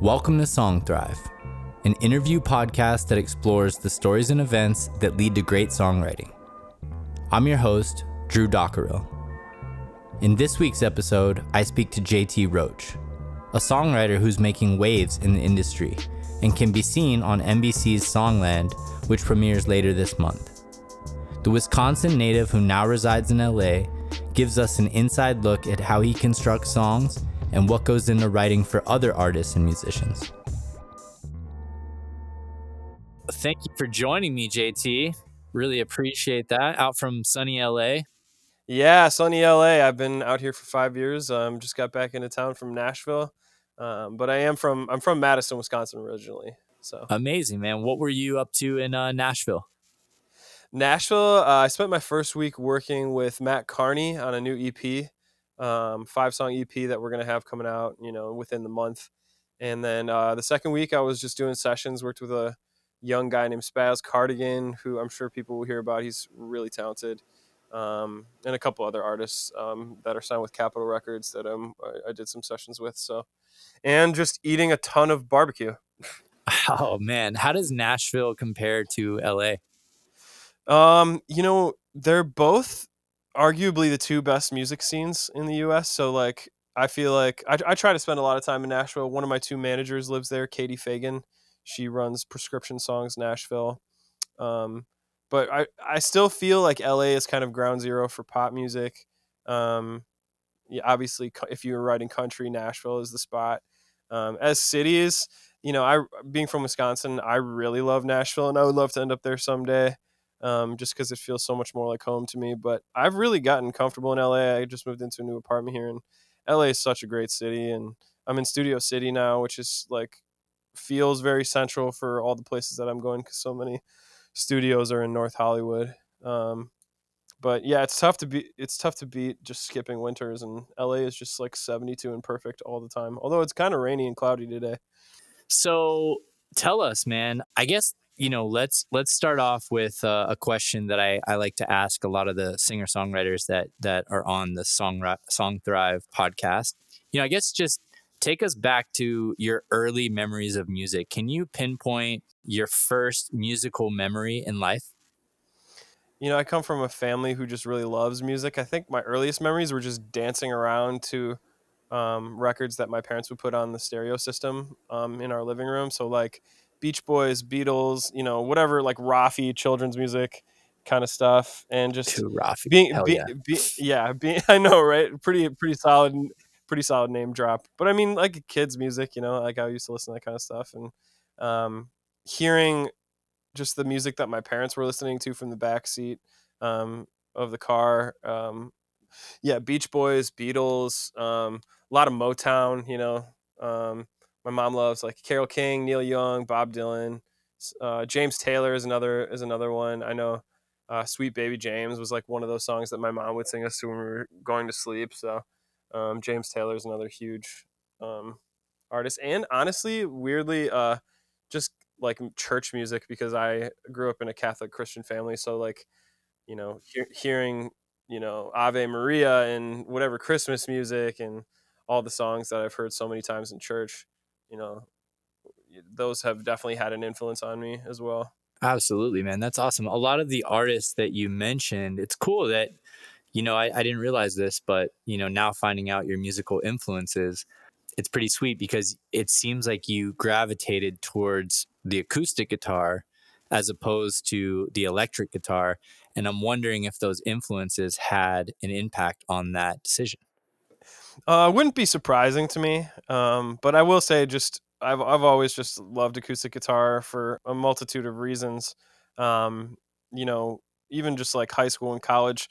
Welcome to Song Thrive, an interview podcast that explores the stories and events that lead to great songwriting. I'm your host, Drew Dockerill. In this week's episode, I speak to JT Roach, a songwriter who's making waves in the industry and can be seen on NBC's Songland, which premieres later this month. The Wisconsin native who now resides in LA gives us an inside look at how he constructs songs and what goes into writing for other artists and musicians. Thank you for joining me, JT. Really appreciate that. Out from sunny LA. Yeah, sunny LA. I've been out here for five years. Um, just got back into town from Nashville, um, but I am from I'm from Madison, Wisconsin originally. So amazing, man. What were you up to in uh, Nashville? Nashville. Uh, I spent my first week working with Matt Carney on a new EP um, five song EP that we're gonna have coming out, you know, within the month. And then uh, the second week, I was just doing sessions. Worked with a young guy named Spaz Cardigan, who I'm sure people will hear about. He's really talented, um, and a couple other artists um, that are signed with Capitol Records that um, I, I did some sessions with. So, and just eating a ton of barbecue. Oh man, how does Nashville compare to LA? Um, you know, they're both arguably the two best music scenes in the U.S. So like I feel like I, I try to spend a lot of time in Nashville. One of my two managers lives there, Katie Fagan. She runs Prescription Songs Nashville. Um, but I, I still feel like LA is kind of ground zero for pop music. Um, yeah, obviously, if you're writing country, Nashville is the spot. Um, as cities, you know, I being from Wisconsin, I really love Nashville, and I would love to end up there someday um, just because it feels so much more like home to me. But I've really gotten comfortable in LA. I just moved into a new apartment here, and LA is such a great city. And I'm in Studio City now, which is like feels very central for all the places that I'm going because so many studios are in North Hollywood. Um, but yeah, it's tough to be It's tough to beat just skipping winters, and LA is just like 72 and perfect all the time. Although it's kind of rainy and cloudy today. So tell us, man. I guess you know, let's let's start off with uh, a question that I, I like to ask a lot of the singer songwriters that that are on the Song Song Thrive podcast. You know, I guess just take us back to your early memories of music. Can you pinpoint your first musical memory in life? You know, I come from a family who just really loves music. I think my earliest memories were just dancing around to um, records that my parents would put on the stereo system um, in our living room. So like Beach Boys, Beatles, you know, whatever, like Raffi children's music kind of stuff, and just Too Raffi. being, be, yeah, be, yeah, being, I know, right? Pretty, pretty solid, pretty solid name drop. But I mean, like kids' music, you know, like I used to listen to that kind of stuff, and um, hearing just the music that my parents were listening to from the back seat um, of the car. Um, yeah, Beach Boys, Beatles, um, a lot of Motown, you know. My mom loves like Carole King, Neil Young, Bob Dylan, uh, James Taylor is another is another one. I know uh, "Sweet Baby James" was like one of those songs that my mom would sing us to when we were going to sleep. So um, James Taylor is another huge um, artist, and honestly, weirdly, uh, just like church music because I grew up in a Catholic Christian family. So like, you know, he- hearing you know Ave Maria and whatever Christmas music and all the songs that I've heard so many times in church you know, those have definitely had an influence on me as well. Absolutely, man. That's awesome. A lot of the artists that you mentioned, it's cool that, you know, I, I didn't realize this, but, you know, now finding out your musical influences, it's pretty sweet because it seems like you gravitated towards the acoustic guitar as opposed to the electric guitar. And I'm wondering if those influences had an impact on that decision. Uh, wouldn't be surprising to me, um, but I will say, just I've I've always just loved acoustic guitar for a multitude of reasons. Um, you know, even just like high school and college,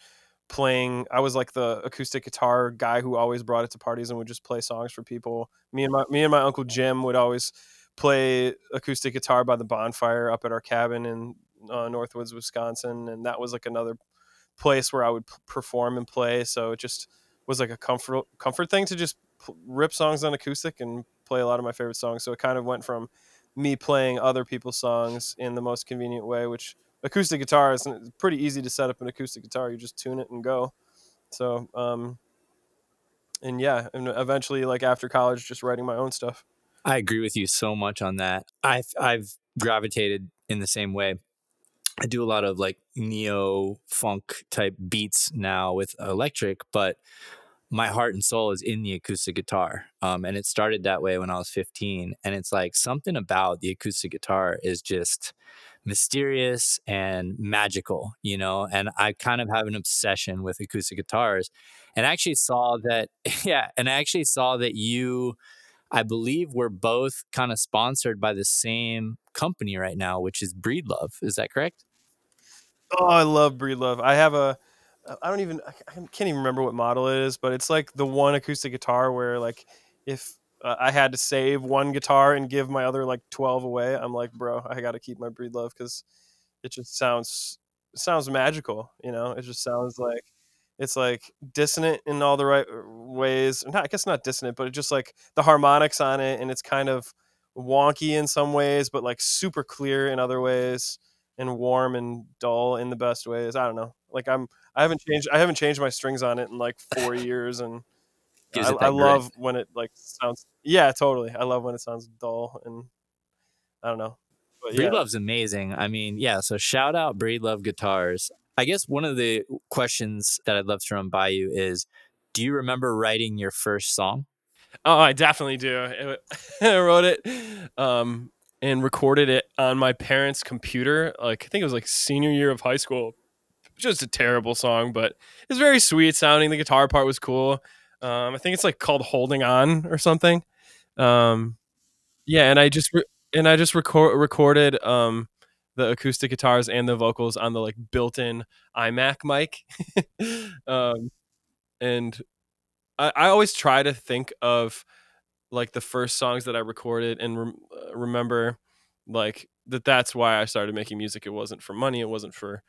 playing. I was like the acoustic guitar guy who always brought it to parties and would just play songs for people. Me and my me and my uncle Jim would always play acoustic guitar by the bonfire up at our cabin in uh, Northwoods, Wisconsin, and that was like another place where I would p- perform and play. So it just was like a comfort comfort thing to just rip songs on acoustic and play a lot of my favorite songs. So it kind of went from me playing other people's songs in the most convenient way, which acoustic guitar is pretty easy to set up an acoustic guitar. You just tune it and go. So, um, and yeah, and eventually, like after college, just writing my own stuff. I agree with you so much on that. I've I've gravitated in the same way. I do a lot of like neo funk type beats now with electric, but my heart and soul is in the acoustic guitar. Um, and it started that way when I was 15. And it's like something about the acoustic guitar is just mysterious and magical, you know. And I kind of have an obsession with acoustic guitars. And I actually saw that, yeah, and I actually saw that you, I believe, were both kind of sponsored by the same company right now, which is Breedlove. Is that correct? Oh, I love Breedlove. I have a I don't even I can't even remember what model it is, but it's like the one acoustic guitar where like if uh, I had to save one guitar and give my other like 12 away, I'm like, bro, I got to keep my Breedlove cuz it just sounds it sounds magical, you know? It just sounds like it's like dissonant in all the right uh, ways. Not, I guess not dissonant, but just like the harmonics on it and it's kind of wonky in some ways, but like super clear in other ways and warm and dull in the best ways. I don't know. Like I'm I haven't changed I haven't changed my strings on it in like 4 years and I, I love when it like sounds yeah, totally. I love when it sounds dull and I don't know. But, yeah. Breedlove's amazing. I mean, yeah, so shout out Breedlove guitars. I guess one of the questions that I'd love to run by you is do you remember writing your first song? Oh, I definitely do. I wrote it um, and recorded it on my parents' computer. Like I think it was like senior year of high school. Just a terrible song, but it's very sweet sounding. The guitar part was cool. Um, I think it's like called "Holding On" or something. Um, yeah, and I just re- and I just record recorded um, the acoustic guitars and the vocals on the like built-in iMac mic. um, and I, I always try to think of like the first songs that I recorded and re- uh, remember like that that's why I started making music. It wasn't for money, it wasn't for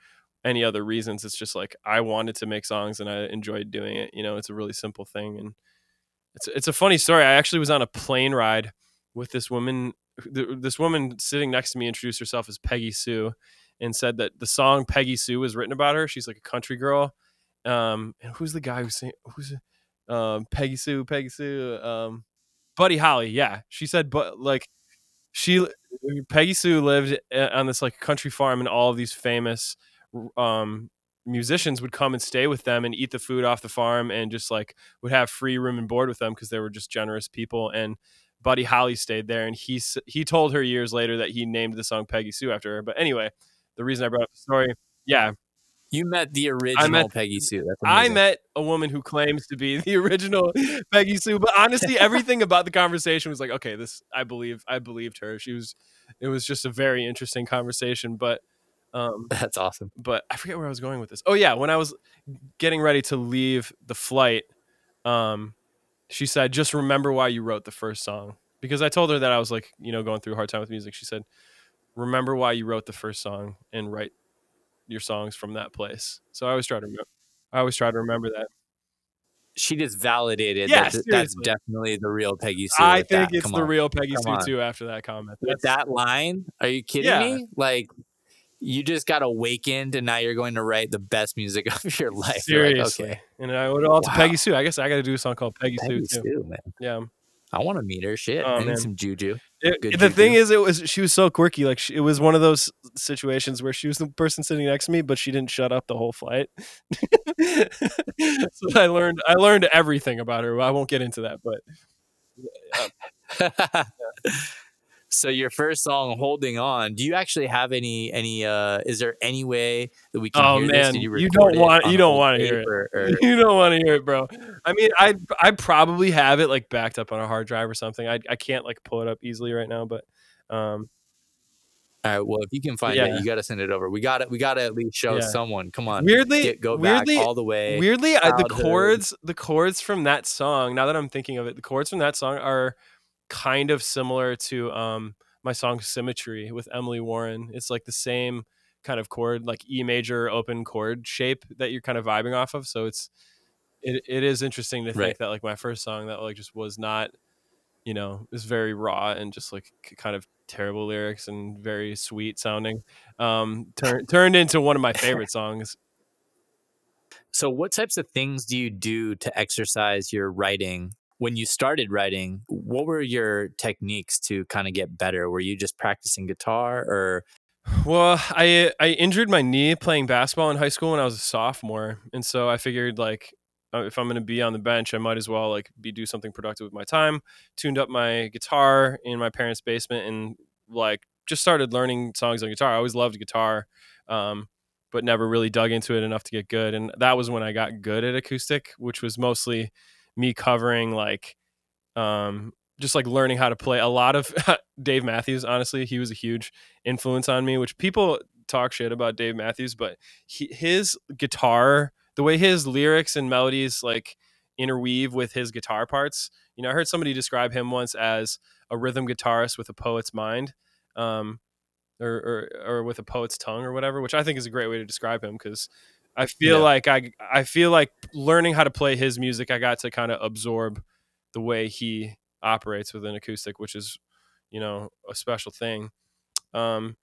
any other reasons. It's just like I wanted to make songs and I enjoyed doing it. You know, it's a really simple thing and it's it's a funny story. I actually was on a plane ride with this woman this woman sitting next to me introduced herself as Peggy Sue and said that the song Peggy Sue was written about her. She's like a country girl. Um, and who's the guy who's saying who's um, Peggy Sue, Peggy Sue, um, Buddy Holly. Yeah, she said, but like she, Peggy Sue lived uh, on this like country farm, and all of these famous um, musicians would come and stay with them and eat the food off the farm, and just like would have free room and board with them because they were just generous people. And Buddy Holly stayed there, and he he told her years later that he named the song Peggy Sue after her. But anyway, the reason I brought up the story, yeah, you met the original met, Peggy Sue. I met a woman who claims to be the original Peggy Sue, but honestly, everything about the conversation was like, okay, this I believe I believed her. She was it was just a very interesting conversation, but um That's awesome. But I forget where I was going with this. Oh yeah, when I was getting ready to leave the flight, um she said, "Just remember why you wrote the first song." Because I told her that I was like, you know, going through a hard time with music. She said, "Remember why you wrote the first song and write your songs from that place. So I always try to remember. I always try to remember that. She just validated yeah, that that's definitely the real Peggy Sue. I think that. it's Come the on. real Peggy Come Sue on. too. After that comment, that's, with that line, are you kidding yeah. me? Like you just got awakened and now you're going to write the best music of your life. Seriously. Like, okay. And I would all wow. to Peggy Sue. I guess I got to do a song called Peggy, Peggy Sue, too. man. Yeah. I want to meet her. Shit, oh, I need some juju. It, the juju. thing is, it was she was so quirky. Like she, it was one of those situations where she was the person sitting next to me, but she didn't shut up the whole flight. so I learned I learned everything about her. I won't get into that, but. yeah. Uh, So your first song, "Holding On," do you actually have any any? uh Is there any way that we can? Oh man, you, you, don't want you don't want to hear it. Or, you don't want to hear it, bro. I mean, I I probably have it like backed up on a hard drive or something. I I can't like pull it up easily right now, but um. All right. Well, if you can find yeah. it, you got to send it over. We got it. We got to at least show yeah. someone. Come on. Weirdly, Get, go weirdly, all the way. Weirdly, I, the chords, the chords from that song. Now that I'm thinking of it, the chords from that song are kind of similar to um, my song Symmetry with Emily Warren. It's like the same kind of chord, like E major open chord shape that you're kind of vibing off of. So it's it, it is interesting to think right. that like my first song that like just was not, you know, is very raw and just like kind of terrible lyrics and very sweet sounding. Um, turned turned into one of my favorite songs. So, what types of things do you do to exercise your writing when you started writing, what were your techniques to kind of get better? Were you just practicing guitar or well, I I injured my knee playing basketball in high school when I was a sophomore, and so I figured like uh, if I'm going to be on the bench, I might as well like be do something productive with my time. Tuned up my guitar in my parents' basement and like just started learning songs on guitar. I always loved guitar, um, but never really dug into it enough to get good. And that was when I got good at acoustic, which was mostly me covering like um, just like learning how to play a lot of Dave Matthews. Honestly, he was a huge influence on me. Which people talk shit about Dave Matthews, but he, his guitar, the way his lyrics and melodies like interweave with his guitar parts. You know, I heard somebody describe him once as a rhythm guitarist with a poet's mind, um, or, or or with a poet's tongue or whatever, which I think is a great way to describe him because I feel yeah. like I I feel like learning how to play his music, I got to kind of absorb the way he operates with an acoustic, which is, you know, a special thing. Um,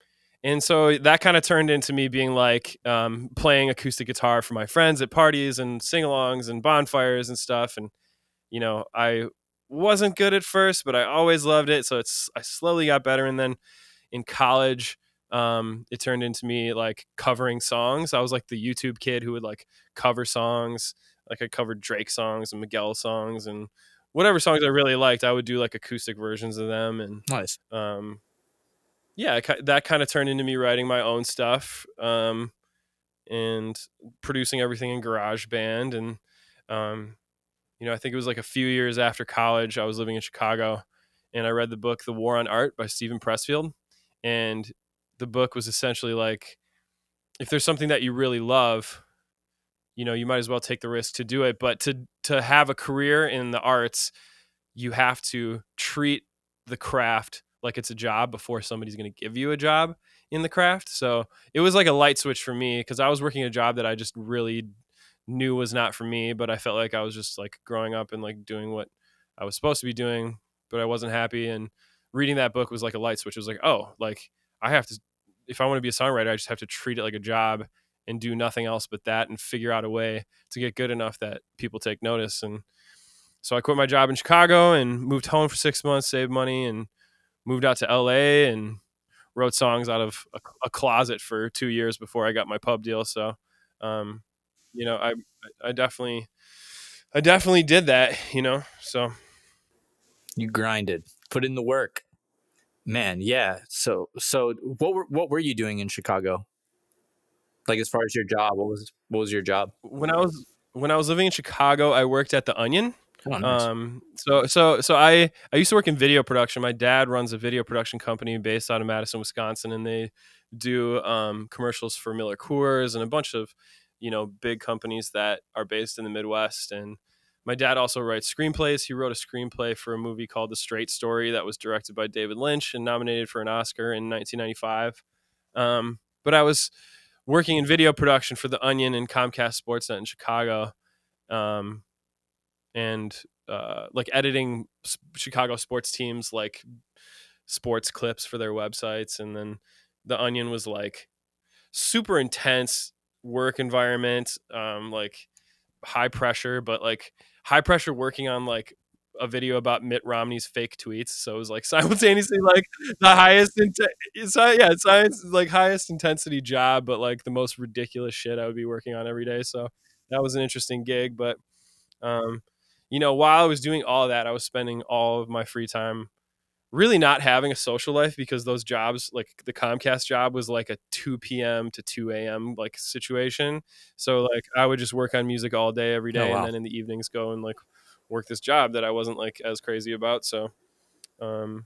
and so that kind of turned into me being like um, playing acoustic guitar for my friends at parties and sing-alongs and bonfires and stuff. And you know, I wasn't good at first, but I always loved it. So it's I slowly got better. And then in college, um, it turned into me like covering songs. I was like the YouTube kid who would like cover songs. Like I covered Drake songs and Miguel songs and whatever songs I really liked, I would do like acoustic versions of them. And nice. Um, yeah, that kind of turned into me writing my own stuff um, and producing everything in GarageBand. And, um, you know, I think it was like a few years after college, I was living in Chicago and I read the book, The War of Art by Steven Pressfield. And the book was essentially like, if there's something that you really love, you know you might as well take the risk to do it. But to to have a career in the arts you have to treat the craft like it's a job before somebody's going to give you a job in the craft. So it was like a light switch for me because i was working a job that i just really knew was not for me but i felt like i was just like growing up and like doing what i was supposed to be doing but i wasn't happy. And reading that book was like a light switch. It was like oh like i have to if i want to be a songwriter i just have to treat it like a job and do nothing else but that and figure out a way to get good enough that people take notice. And so I quit my job in Chicago and moved home for six months, saved money, and moved out to LA and wrote songs out of a, a closet for two years before I got my pub deal. So, um, you know, I I definitely I definitely did that. You know, so you grinded, put in the work. Man, yeah. So so what were what were you doing in Chicago? Like as far as your job, what was what was your job? When I was when I was living in Chicago, I worked at the Onion. Oh, nice. Um, so so so I I used to work in video production. My dad runs a video production company based out of Madison, Wisconsin, and they do um, commercials for Miller Coors and a bunch of you know big companies that are based in the Midwest. And my dad also writes screenplays. He wrote a screenplay for a movie called The Straight Story that was directed by David Lynch and nominated for an Oscar in 1995. Um, but I was working in video production for the Onion and Comcast Sportsnet in Chicago, um, and uh, like editing Chicago sports teams like sports clips for their websites, and then the Onion was like super intense work environment, um, like high pressure, but like high pressure working on like a video about Mitt Romney's fake tweets. So it was like simultaneously like the highest, in- yeah, science like highest intensity job, but like the most ridiculous shit I would be working on every day. So that was an interesting gig. But, um, you know, while I was doing all that, I was spending all of my free time really not having a social life because those jobs, like the Comcast job, was like a 2 p.m. to 2 a.m. like situation. So like I would just work on music all day every oh, oh, wow. and then in the evenings go and like work this job that I wasn't like as crazy about. So, um,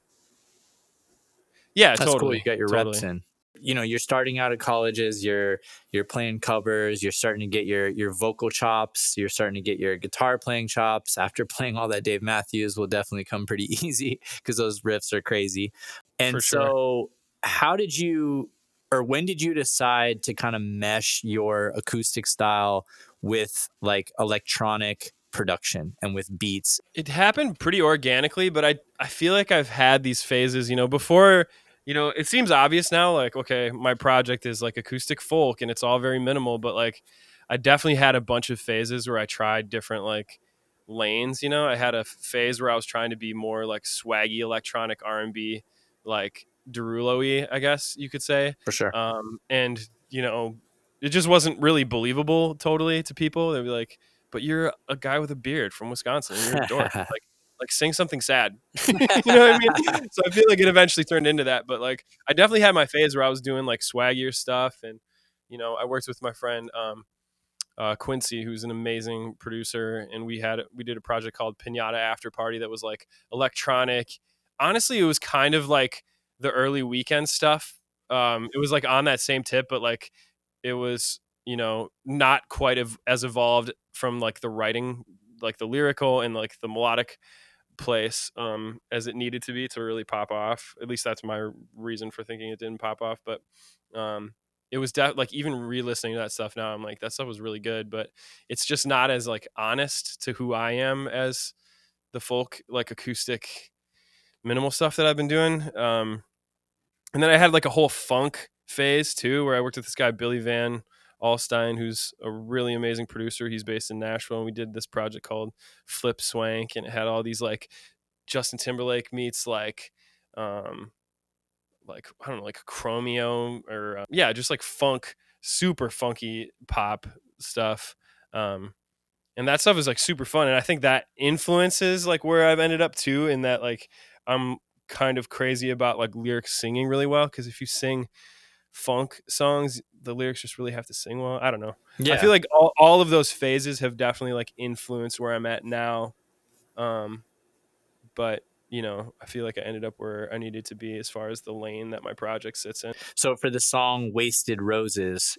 yeah, That's totally. Cool. You got your totally. reps in. You know, you're starting out at colleges. You're you're playing covers. You're starting to get your your vocal chops. You're starting to get your guitar playing chops. After playing all that Dave Matthews, will definitely come pretty easy because those riffs are crazy. And For so, how did you, or when did you decide to kind of mesh your acoustic style with like electronic production and with beats. It happened pretty organically, but I I feel like I've had these phases, you know, before you know, it seems obvious now like okay, my project is like acoustic folk and it's all very minimal, but like I definitely had a bunch of phases where I tried different like lanes. You know, I had a phase where I was trying to be more like swaggy electronic R and B, like Derulo-y, I guess you could say. For sure. Um, and you know, it just wasn't really believable totally to people. They'd be like, "But you're a guy with a beard from Wisconsin. You're a dork. like, like sing something sad." you know what I mean? So I feel like it eventually turned into that. But like, I definitely had my phase where I was doing like swaggier stuff, and you know, I worked with my friend. Um, uh, Quincy, who's an amazing producer, and we had we did a project called Pinata After Party that was like electronic. Honestly, it was kind of like the early Weeknd stuff. Um, it was like on that same tip, but like it was you know not quite as evolved from like the writing, like the lyrical and like the melodic place um, as it needed to be to really pop off. At least that's my reason for thinking it didn't pop off, but. Um, it was de- like even re-listening to that stuff now i'm like that stuff was really good but it's just not as like honest to who i am as the folk like acoustic minimal stuff that i've been doing um and then i had like a whole funk phase too where i worked with this guy billy van Alstein, who's a really amazing producer. He's based in Nashville, and we did this project called Flip Swank, and it had all these like Justin Timberlake meets like um, like I don't know, like Chromeo or uh, yeah, just like funk, super funky pop stuff. Um, and that stuff is like super fun, and I think that influences like where I've ended up too. In that like I'm kind of crazy about like lyrics singing really well because if you sing funk songs, the lyrics just really have to sing well. I don't know. Yeah. I feel like all, all of those phases have definitely like influenced where I'm at now. Um, but you know, I feel like I ended up where I needed to be as far as the lane that my project sits in. So for the song Wasted Roses,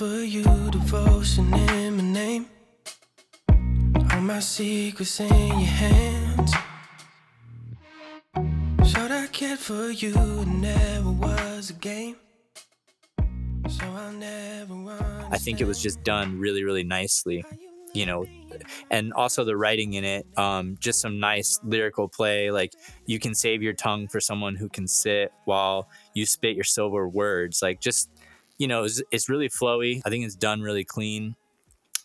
for you, devotion in my name. All my secrets in your hands cared for you, never was a game. So I'll never I think it was just done really, really nicely, you know, and also the writing in it, um, just some nice lyrical play. Like you can save your tongue for someone who can sit while you spit your silver words. Like just, you know, it's, it's really flowy. I think it's done really clean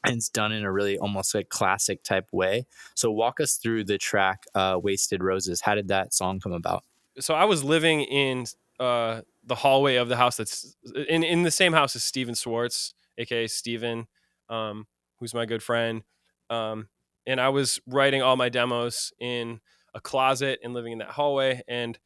and it's done in a really almost like classic type way. So walk us through the track uh, "Wasted Roses." How did that song come about? so I was living in uh, the hallway of the house that's in in the same house as Stephen Swartz, aka Stephen, um, who's my good friend. Um, and I was writing all my demos in a closet and living in that hallway. And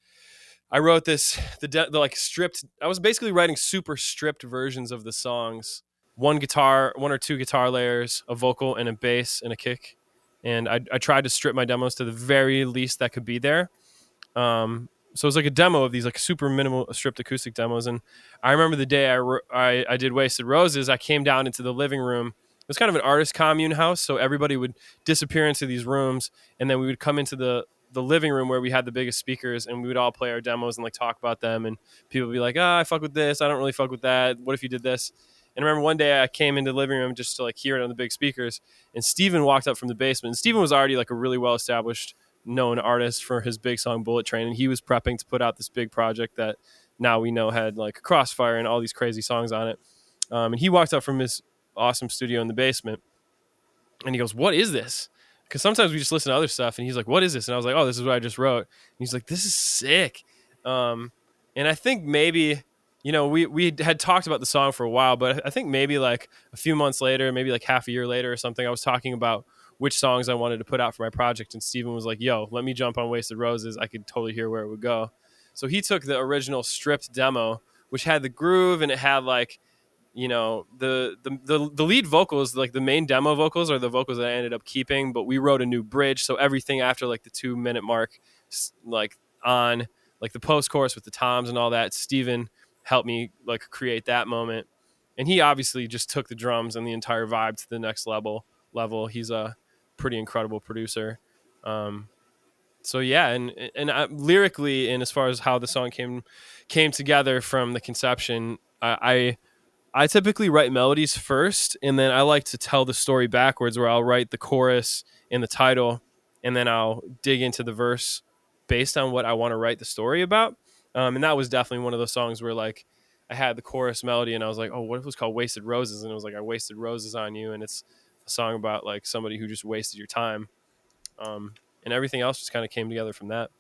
I wrote this the, de- the like stripped. I was basically writing super stripped versions of the songs. One guitar, one or two guitar layers, a vocal and a bass and a kick. And I, I tried to strip my demos to the very least that could be there. Um, so it was like a demo of these like super minimal stripped acoustic demos and i remember the day I, I, I did wasted roses i came down into the living room it was kind of an artist commune house so everybody would disappear into these rooms and then we would come into the the living room where we had the biggest speakers and we would all play our demos and like talk about them and people would be like ah oh, i fuck with this i don't really fuck with that what if you did this and I remember one day I came into the living room just to like hear it on the big speakers, and Stephen walked up from the basement. And Stephen was already like a really well established known artist for his big song Bullet Train, and he was prepping to put out this big project that now we know had like Crossfire and all these crazy songs on it. Um, and he walked up from his awesome studio in the basement, and he goes, "What is this?" Because sometimes we just listen to other stuff, and he's like, "What is this?" And I was like, "Oh, this is what I just wrote." And he's like, "This is sick." Um, and I think maybe you know we we had talked about the song for a while, but I think maybe like a few months later, maybe like half a year later or something, I was talking about which songs I wanted to put out for my project. And Stephen was like, yo, let me jump on Wasted Roses. I could totally hear where it would go. So he took the original stripped demo, which had the groove and it had like, you know, the, the, the, the lead vocals, like the main demo vocals are the vocals that I ended up keeping, but we wrote a new bridge. So everything after like the two minute mark, like on like the post chorus with the toms and all that, Stephen helped me like create that moment. And he obviously just took the drums and the entire vibe to the next level level. He's a, pretty incredible producer. Um, so yeah, and and I, lyrically, and as far as how the song came came together from the conception, I, I I typically write melodies first, and then I like to tell the story backwards, where I'll write the chorus and the title, and then I'll dig into the verse based on what I want to write the story about. Um, and that was definitely one of those songs where like I had the chorus melody and I was like, oh, what if it was called Wasted Roses? And it was like, I wasted roses on you. And it's a song about like somebody who just wasted your time. Um, and everything else just kind of came together from that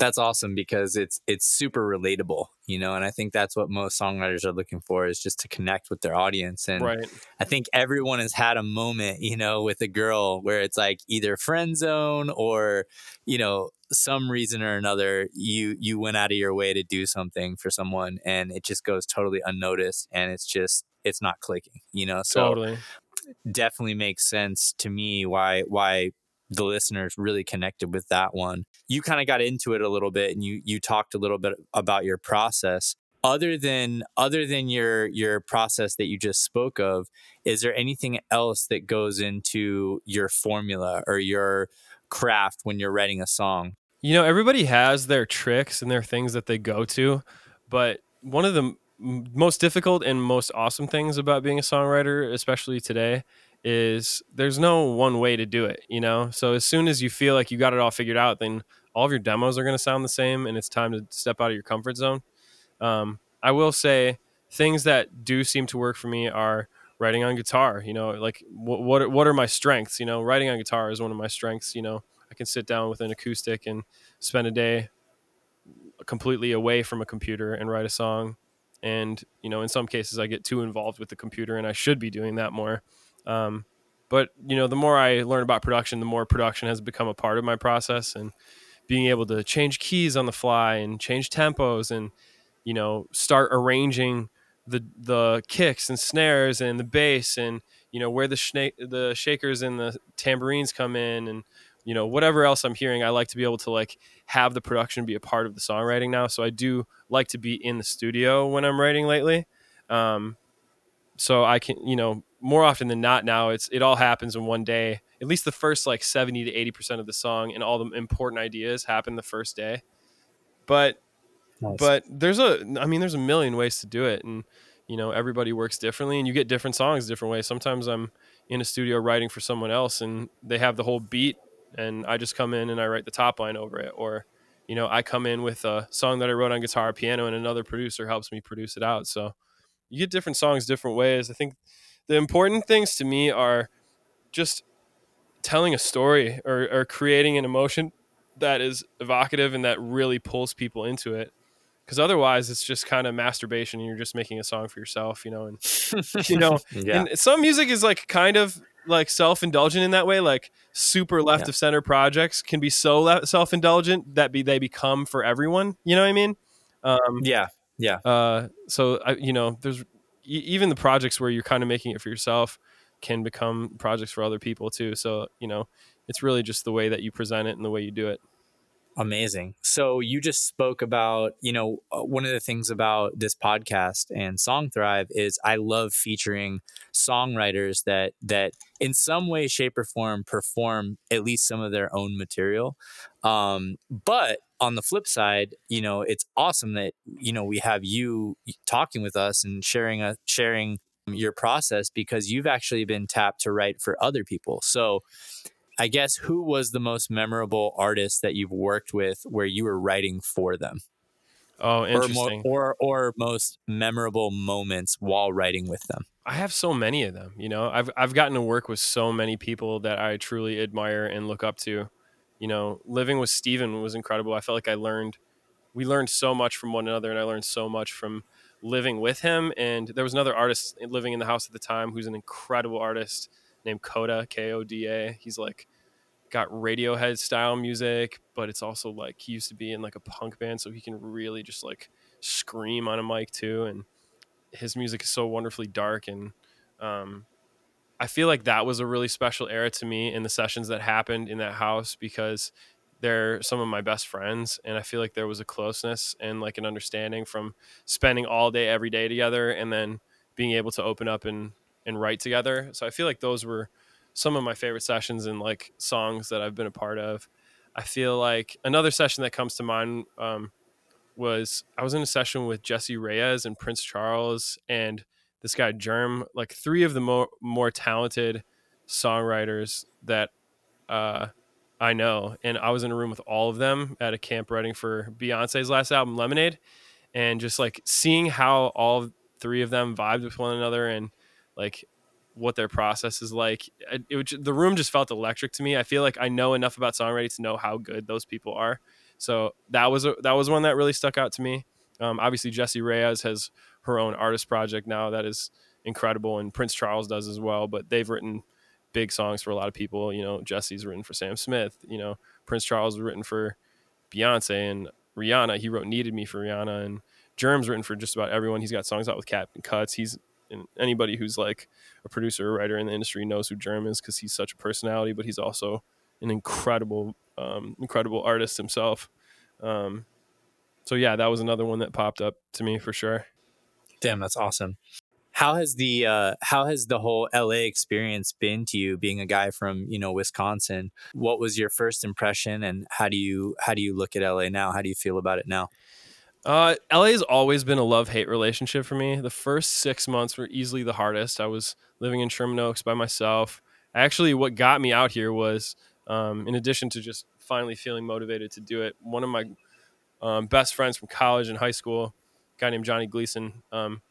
that's awesome because it's it's super relatable you know and i think that's what most songwriters are looking for is just to connect with their audience and right. i think everyone has had a moment you know with a girl where it's like either friend zone or you know some reason or another you you went out of your way to do something for someone and it just goes totally unnoticed and it's just it's not clicking you know so totally definitely makes sense to me why why the listeners really connected with that one. You kind of got into it a little bit and you you talked a little bit about your process. Other than other than your your process that you just spoke of, is there anything else that goes into your formula or your craft when you're writing a song? You know, everybody has their tricks and their things that they go to, but one of the most difficult and most awesome things about being a songwriter, especially today, is there's no one way to do it, you know? So as soon as you feel like you got it all figured out, then all of your demos are going to sound the same and it's time to step out of your comfort zone. Um, I will say things that do seem to work for me are writing on guitar, you know, like what, what, what are my strengths? You know, writing on guitar is one of my strengths, you know, I can sit down with an acoustic and spend a day completely away from a computer and write a song. And, you know, in some cases I get too involved with the computer and I should be doing that more. Um, but you know, the more I learn about production, the more production has become a part of my process, and being able to change keys on the fly and change tempos, and you know, start arranging the the kicks and snares and the bass, and you know where the the shakers and the tambourines come in, and you know whatever else I'm hearing, I like to be able to like have the production be a part of the songwriting now. So I do like to be in the studio when I'm writing lately. Um, so I can, you know, more often than not now it's it all happens in one day. At least the first like 70 to 80 percent of the song and all the important ideas happen the first day. But nice. but there's a i mean there's a million ways to do it. And you know everybody works differently and you get different songs different ways. Sometimes i'm in a studio writing for someone else and they have the whole beat and i just come in and i write the top line over it. Or you know i come in with a song that i wrote on guitar or piano and another producer helps me produce it out. So you get different songs different ways. I think the important things to me are just telling a story or, or creating an emotion that is evocative and that really pulls people into it because otherwise it's just kind of masturbation and you're just making a song for yourself you know and you know yeah. and some music is like kind of like self-indulgent in that way like super left yeah. of center projects can be so self-indulgent that be they become for everyone you know what i mean um, yeah yeah uh, so I, you know there's even the projects where you're kind of making it for yourself can become projects for other people too. So, you know, it's really just the way that you present it and the way you do it. Amazing. So you just spoke about, you know, uh, one of the things about this podcast and Song Thrive is I love featuring songwriters that that in some way, shape, or form perform at least some of their own material. Um, but on the flip side, you know, it's awesome that you know we have you talking with us and sharing a sharing your process because you've actually been tapped to write for other people. So I guess who was the most memorable artist that you've worked with where you were writing for them? Oh, interesting. Or, or, or most memorable moments while writing with them. I have so many of them. You know, I've I've gotten to work with so many people that I truly admire and look up to. You know, living with Stephen was incredible. I felt like I learned we learned so much from one another and I learned so much from living with him and there was another artist living in the house at the time who's an incredible artist named Koda, K O D A. He's like got Radiohead style music, but it's also like he used to be in like a punk band, so he can really just like scream on a mic too. And his music is so wonderfully dark, and um, I feel like that was a really special era to me in the sessions that happened in that house because they're some of my best friends and i feel like there was a closeness and like an understanding from spending all day every day together and then being able to open up and and write together so i feel like those were some of my favorite sessions and like songs that I've been a part of. I feel like another session that comes to mind um, was I was in a session with Jessie Reyez and Prince Charlez and this guy Germ, like three of the more more talented songwriters that uh, I know, and I was in a room with all of them at a camp writing for Beyonce's last album, Lemonade, and just like seeing how all three of them vibed with one another and like what their process is like. It, it, the room just felt electric to me. I feel like I know enough about songwriting to know how good those people are. So that was a, that was one that really stuck out to me. Um, obviously, Jessie Reyez has her own artist project now that is incredible, and Prince Charlez does as well. But they've written big songs for a lot of people. You know, Jessie's written for Sam Smith. You know, Prince Charlez was written for Beyonce and Rihanna. He wrote "Needed Me" for Rihanna, and Germ's written for just about everyone. He's got songs out with Captain Cuts. He's and anybody who's like a producer or writer in the industry knows who Germ is because he's such a personality, but he's also an incredible, um, incredible artist himself. Um, so yeah, that was another one that popped up to me for sure. Damn, that's awesome. How has the uh, how has the whole LA experience been to you, being a guy from you know Wisconsin? What was your first impression, and how do you how do you look at LA now? How do you feel about it now? Uh, LA has always been a love hate relationship for me. The first six months were easily the hardest. I was living in Sherman Oaks by myself. Actually, what got me out here was, um, in addition to just finally feeling motivated to do it, one of my um, best friends from college and high school, guy named Johnny Gleason, um,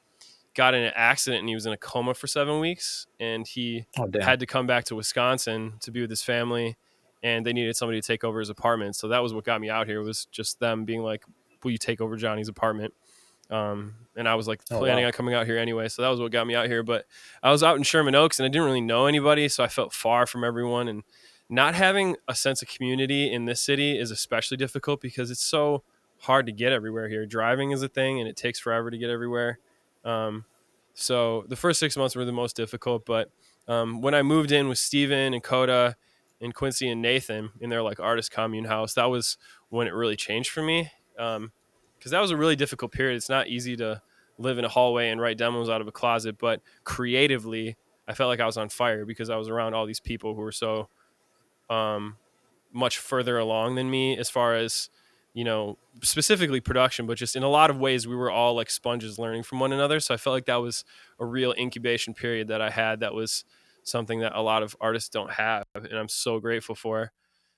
got in an accident and he was in a coma for seven weeks. And he oh, had to come back to Wisconsin to be with his family. And they needed somebody to take over his apartment. So that was what got me out here was just them being like, will you take over Johnny's apartment? Um, and I was like oh, planning wow. on coming out here anyway. So that was what got me out here. But I was out in Sherman Oaks and I didn't really know anybody. So I felt far from everyone. And not having a sense of community in this city is especially difficult because it's so hard to get everywhere here. Driving is a thing and it takes forever to get everywhere. Um, so the first six months were the most difficult. But um, when I moved in with Stephen and Koda and Quincy and Nathan in their like artist commune house, that was when it really changed for me because um, that was a really difficult period. It's not easy to live in a hallway and write demos out of a closet, but creatively, I felt like I was on fire because I was around all these people who were so um, much further along than me as far as you know specifically production but just in a lot of ways we were all like sponges learning from one another so i felt like that was a real incubation period that i had that was something that a lot of artists don't have and i'm so grateful for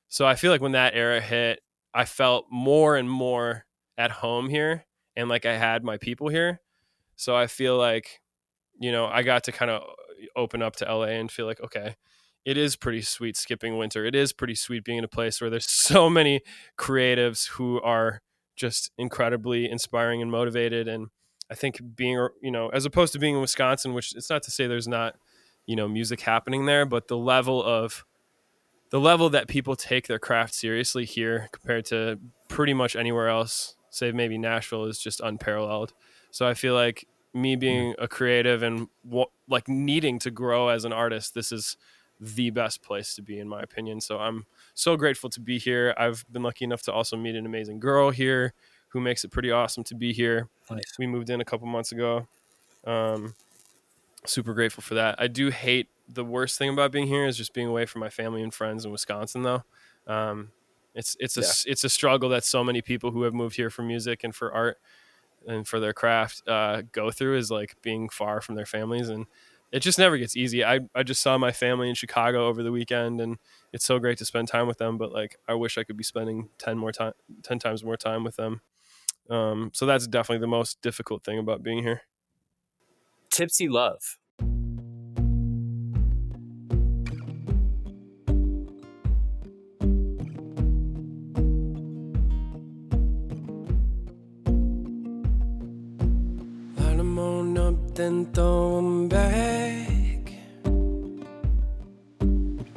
so i feel like when that era hit I felt more and more at home here and like I had my people here. So I feel like, you know, I got to kind of open up to LA and feel like, okay, it is pretty sweet skipping winter. It is pretty sweet being in a place where there's so many creatives who are just incredibly inspiring and motivated. And I think being, you know, as opposed to being in Wisconsin, which it's not to say there's not, you know, music happening there, but the level of the level that people take their craft seriously here compared to pretty much anywhere else, save maybe Nashville, is just unparalleled. So I feel like me being a creative and like needing to grow as an artist, this is the best place to be in my opinion. So I'm so grateful to be here. I've been lucky enough to also meet an amazing girl here who makes it pretty awesome to be here. Nice. We moved in a couple months ago. Um, super grateful for that. I do hate the worst thing about being here is just being away from my family and friends in Wisconsin, though. Um, it's it's a yeah. it's a struggle that so many people who have moved here for music and for art and for their craft uh, go through is like being far from their families and it just never gets easy. I, I just saw my family in Chicago over the weekend and it's so great to spend time with them, but like I wish I could be spending 10 more time 10 times more time with them. Um, so that's definitely the most difficult thing about being here. Tipsy Love then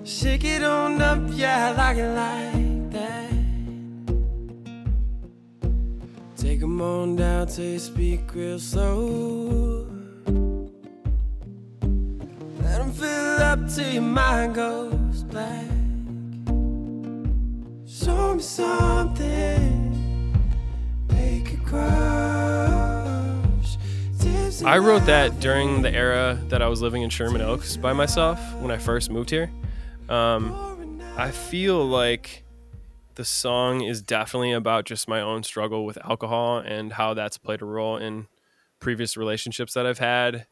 Shake it on up, yeah, I like it like that. Take them on down till you speak real slow. Let them fill up till your mind goes black. Show me something, make it grow. I wrote that during the era that I was living in Sherman Oaks by myself when I first moved here. Um, I feel like the song is definitely about just my own struggle with alcohol and how that's played a role in previous relationships that I've had.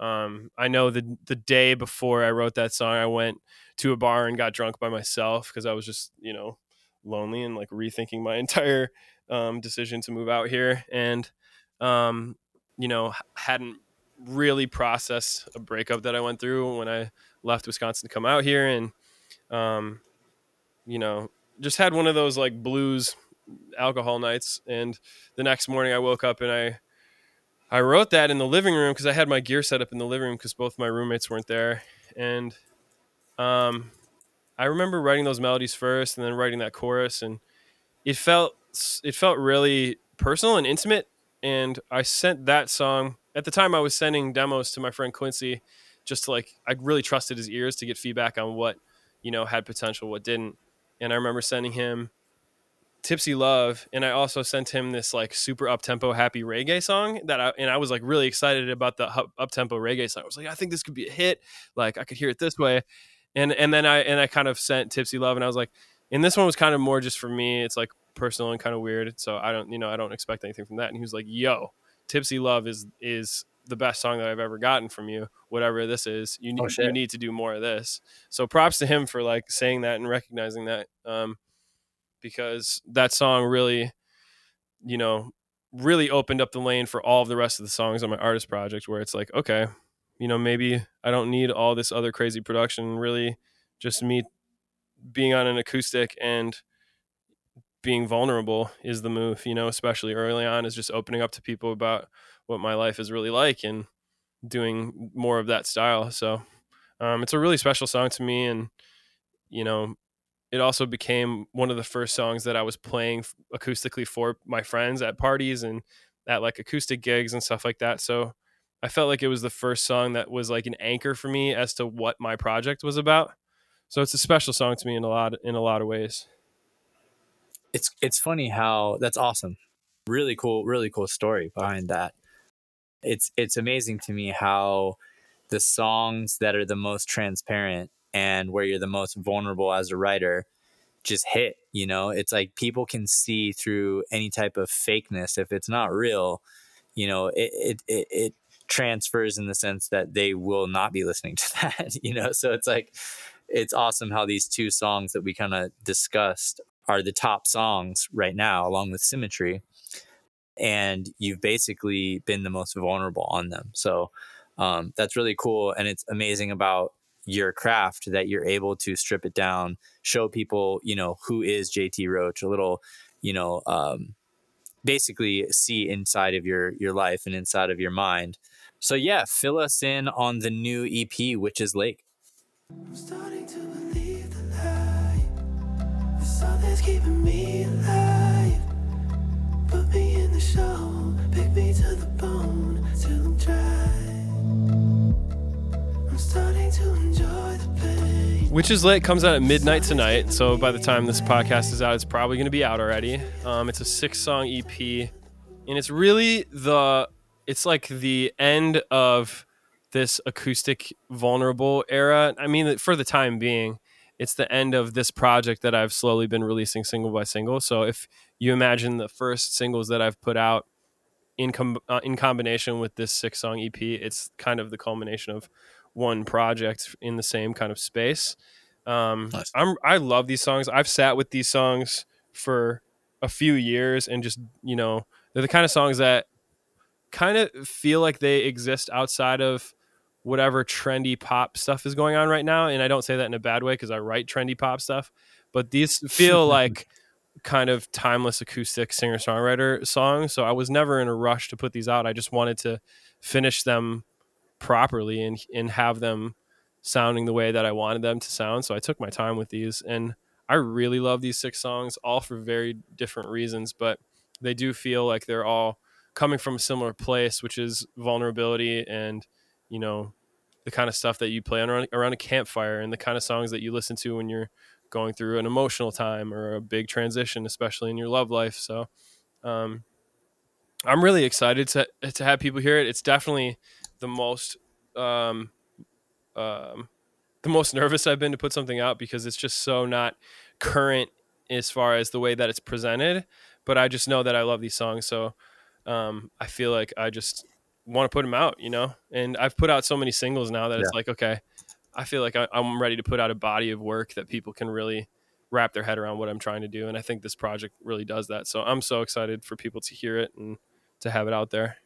Um, I know the the day before I wrote that song, I went to a bar and got drunk by myself because I was just you know lonely and like rethinking my entire um, decision to move out here and um, you know hadn't really processed a breakup that I went through when I left Wisconsin to come out here and um, you know just had one of those like blues alcohol nights and the next morning I woke up and I I wrote that in the living room because I had my gear set up in the living room because both my roommates weren't there and um I remember writing those melodies first and then writing that chorus and it felt it felt really personal and intimate and I sent that song at the time I was sending demos to my friend Quincy just to like I really trusted his ears to get feedback on what you know had potential what didn't and I remember sending him Tipsy Love and I also sent him this like super up tempo happy reggae song that I and I was like really excited about the up tempo reggae song. I was like I think this could be a hit. Like I could hear it this way. And and then I and I kind of sent Tipsy Love and I was like and this one was kind of more just for me. It's like personal and kind of weird. So I don't you know I don't expect anything from that. And he was like, "Yo, Tipsy Love is is the best song that I've ever gotten from you. Whatever this is, you need oh, you need to do more of this." So props to him for like saying that and recognizing that. Um, because that song really, you know, really opened up the lane for all of the rest of the songs on my artist project where it's like, okay, you know, maybe I don't need all this other crazy production. Really, just me being on an acoustic and being vulnerable is the move, you know, especially early on, is just opening up to people about what my life is really like and doing more of that style. So um, it's a really special song to me. And, you know, it also became one of the first songs that I was playing acoustically for my friends at parties and at like acoustic gigs and stuff like that. So I felt like it was the first song that was like an anchor for me as to what my project was about. So it's a special song to me in a lot in a lot of ways. It's it's funny how that's awesome. Really cool, really cool story behind that. It's it's amazing to me how the songs that are the most transparent and where you're the most vulnerable as a writer just hit you know? It's like people can see through any type of fakeness if it's not real you know? It it it, it transfers in the sense that they will not be listening to that you know? So it's like it's awesome how these two songs that we kind of discussed are the top songs right now along with symmetry and you've basically been the most vulnerable on them so um, that's really cool and it's amazing about your craft that you're able to strip it down, show people, you know, who is JT Roach, a little, you know, um, basically see inside of your your life and inside of your mind. So yeah, fill us in on the new EP, Lake. The lie. The keeping me alive. Show, dry. Witch's Lake comes out at midnight tonight, so by the time this podcast is out, it's probably going to be out already. Um, it's a six-song EP, and it's really the it's like the end of this acoustic vulnerable era. I mean, for the time being, it's the end of this project that I've slowly been releasing single by single. So if you imagine the first singles that I've put out in com- uh, in combination with this six-song EP, it's kind of the culmination of one project in the same kind of space. Um, nice. I'm I love these songs. I've sat with these songs for a few years and just you know they're the kind of songs that kind of feel like they exist outside of whatever trendy pop stuff is going on right now. And I don't say that in a bad way because I write trendy pop stuff, but these feel like kind of timeless acoustic singer songwriter songs. So I was never in a rush to put these out. I just wanted to finish them properly and and have them sounding the way that I wanted them to sound. So I took my time with these and I really love these six songs all for very different reasons, but they do feel like they're all coming from a similar place, which is vulnerability and, you know, the kind of stuff that you play around, around a campfire and the kind of songs that you listen to when you're going through an emotional time or a big transition, especially in your love life. So, um, I'm really excited to to have people hear it. It's definitely the most um, um, the most nervous I've been to put something out because it's just so not current as far as the way that it's presented. But I just know that I love these songs, so um, I feel like I just want to put them out, you know. And I've put out so many singles now that it's like, okay, I feel like I, I'm ready to put out a body of work that people can really wrap their head around what I'm trying to do. And I think this project really does that. So I'm so excited for people to hear it and to have it out there.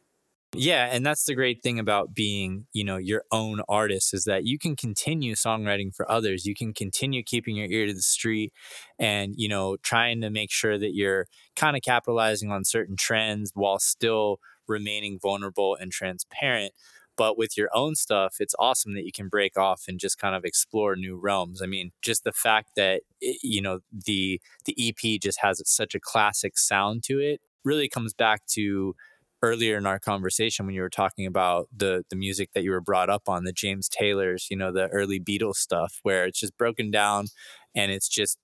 Yeah, and that's the great thing about being, you know, your own artist is that you can continue songwriting for others. You can continue keeping your ear to the street and, you know, trying to make sure that you're kind of capitalizing on certain trends while still remaining vulnerable and transparent. But with your own stuff, it's awesome that you can break off and just kind of explore new realms. I mean, just the fact that you know the the EP just has such a classic sound to it really comes back to earlier in our conversation when you were talking about the the music that you were brought up on the James Taylors, you know, the early Beatles stuff where it's just broken down and it's just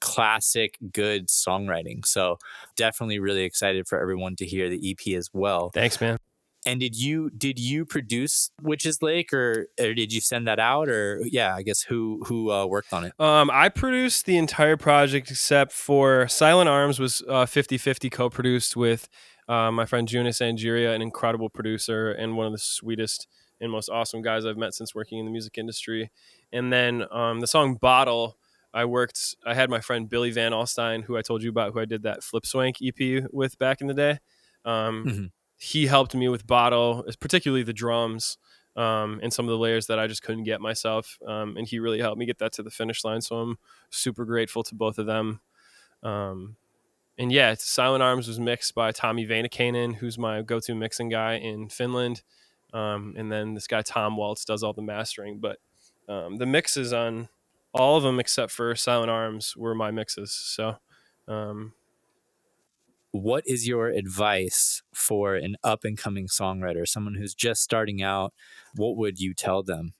classic good songwriting. So, definitely really excited for everyone to hear the EP as well. Thanks, man. And did you did you produce Witch's Lake or, or did you send that out or yeah, I guess who who uh, worked on it? Um, I produced the entire project except for Silent Arms was uh, 50-50 co-produced with uh, my friend Junis Angeria, an incredible producer and one of the sweetest and most awesome guys I've met since working in the music industry. And then um, the song Bottle, I worked. I had my friend Billy Van Alstyne, who I told you about, who I did that Flip Swank EP with back in the day. Um, Mhm. He helped me with Bottle, particularly the drums um, and some of the layers that I just couldn't get myself. Um, and he really helped me get that to the finish line. So I'm super grateful to both of them. Um, and yeah, it's Silent Arms was mixed by Tommy Vainikainen, who's my go-to mixing guy in Finland. Um, and then this guy Tom Waltz does all the mastering. But um, the mixes on all of them except for Silent Arms were my mixes. So um, What is your advice for an up and coming songwriter, someone who's just starting out? What would you tell them?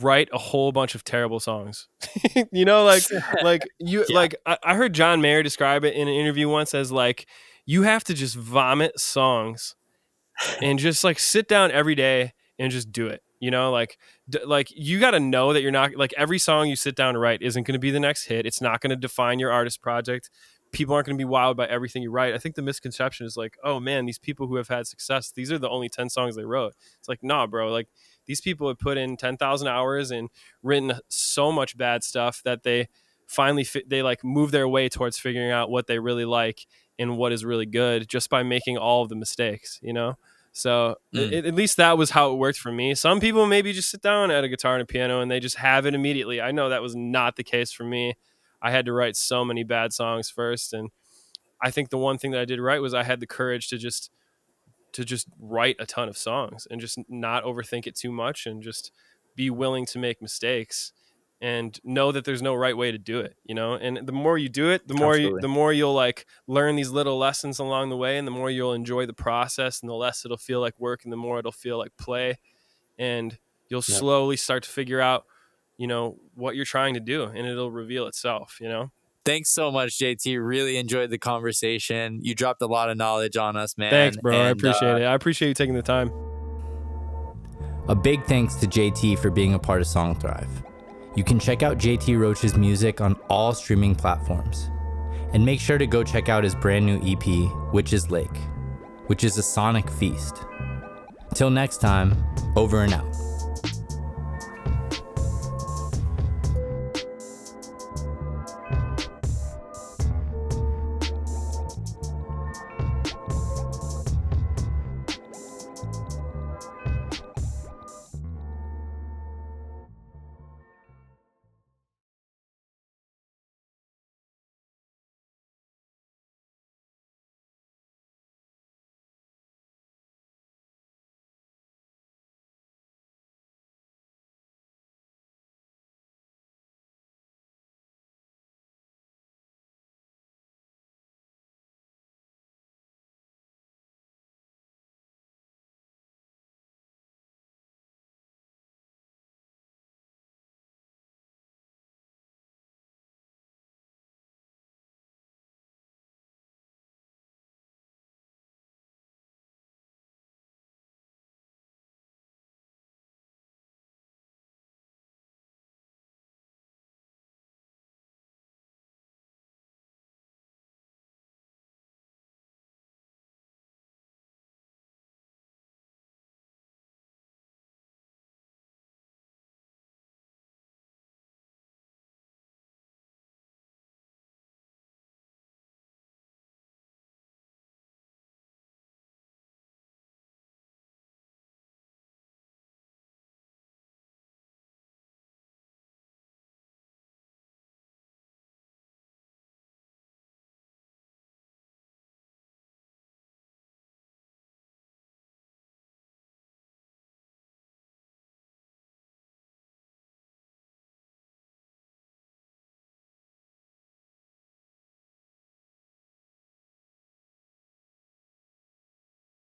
write a whole bunch of terrible songs. you know, like like you Yeah. like I, I heard John Mayer describe it in an interview once as like you have to just vomit songs and just like sit down every day and just do it. You know, like like you got to know that you're not like every song you sit down to write isn't going to be the next hit. It's not going to define your artist project. People aren't going to be wowed by everything you write. I think the misconception is like, oh man, these people who have had success, these are the only 10 songs they wrote. It's like, nah, bro. Like these people have put in 10,000 hours and written so much bad stuff that they finally fi- they like move their way towards figuring out what they really like and what is really good just by making all of the mistakes, you know? So Mm. it, at least that was how it worked for me. Some people maybe just sit down at a guitar and a piano and they just have it immediately. I know that was not the case for me. I had to write so many bad songs first and I think the one thing that I did right was I had the courage to just to just write a ton of songs and just not overthink it too much and just be willing to make mistakes and know that there's no right way to do it you know and the more you do it the more you the more you'll like learn these little lessons along the way and the more you'll enjoy the process and the less it'll feel like work and the more it'll feel like play and you'll Yep. slowly start to figure out you know what you're trying to do and it'll reveal itself you know Thanks so much, JT. Really enjoyed the conversation. You dropped a lot of knowledge on us, man. thanks bro i appreciate uh, it i appreciate you taking the time A big thanks to JT for being a part of Song Thrive. You can check out JT Roach's music on all streaming platforms. And make sure to go check out his brand new EP, Witch's Lake, which is a sonic feast. Till next time, over and out.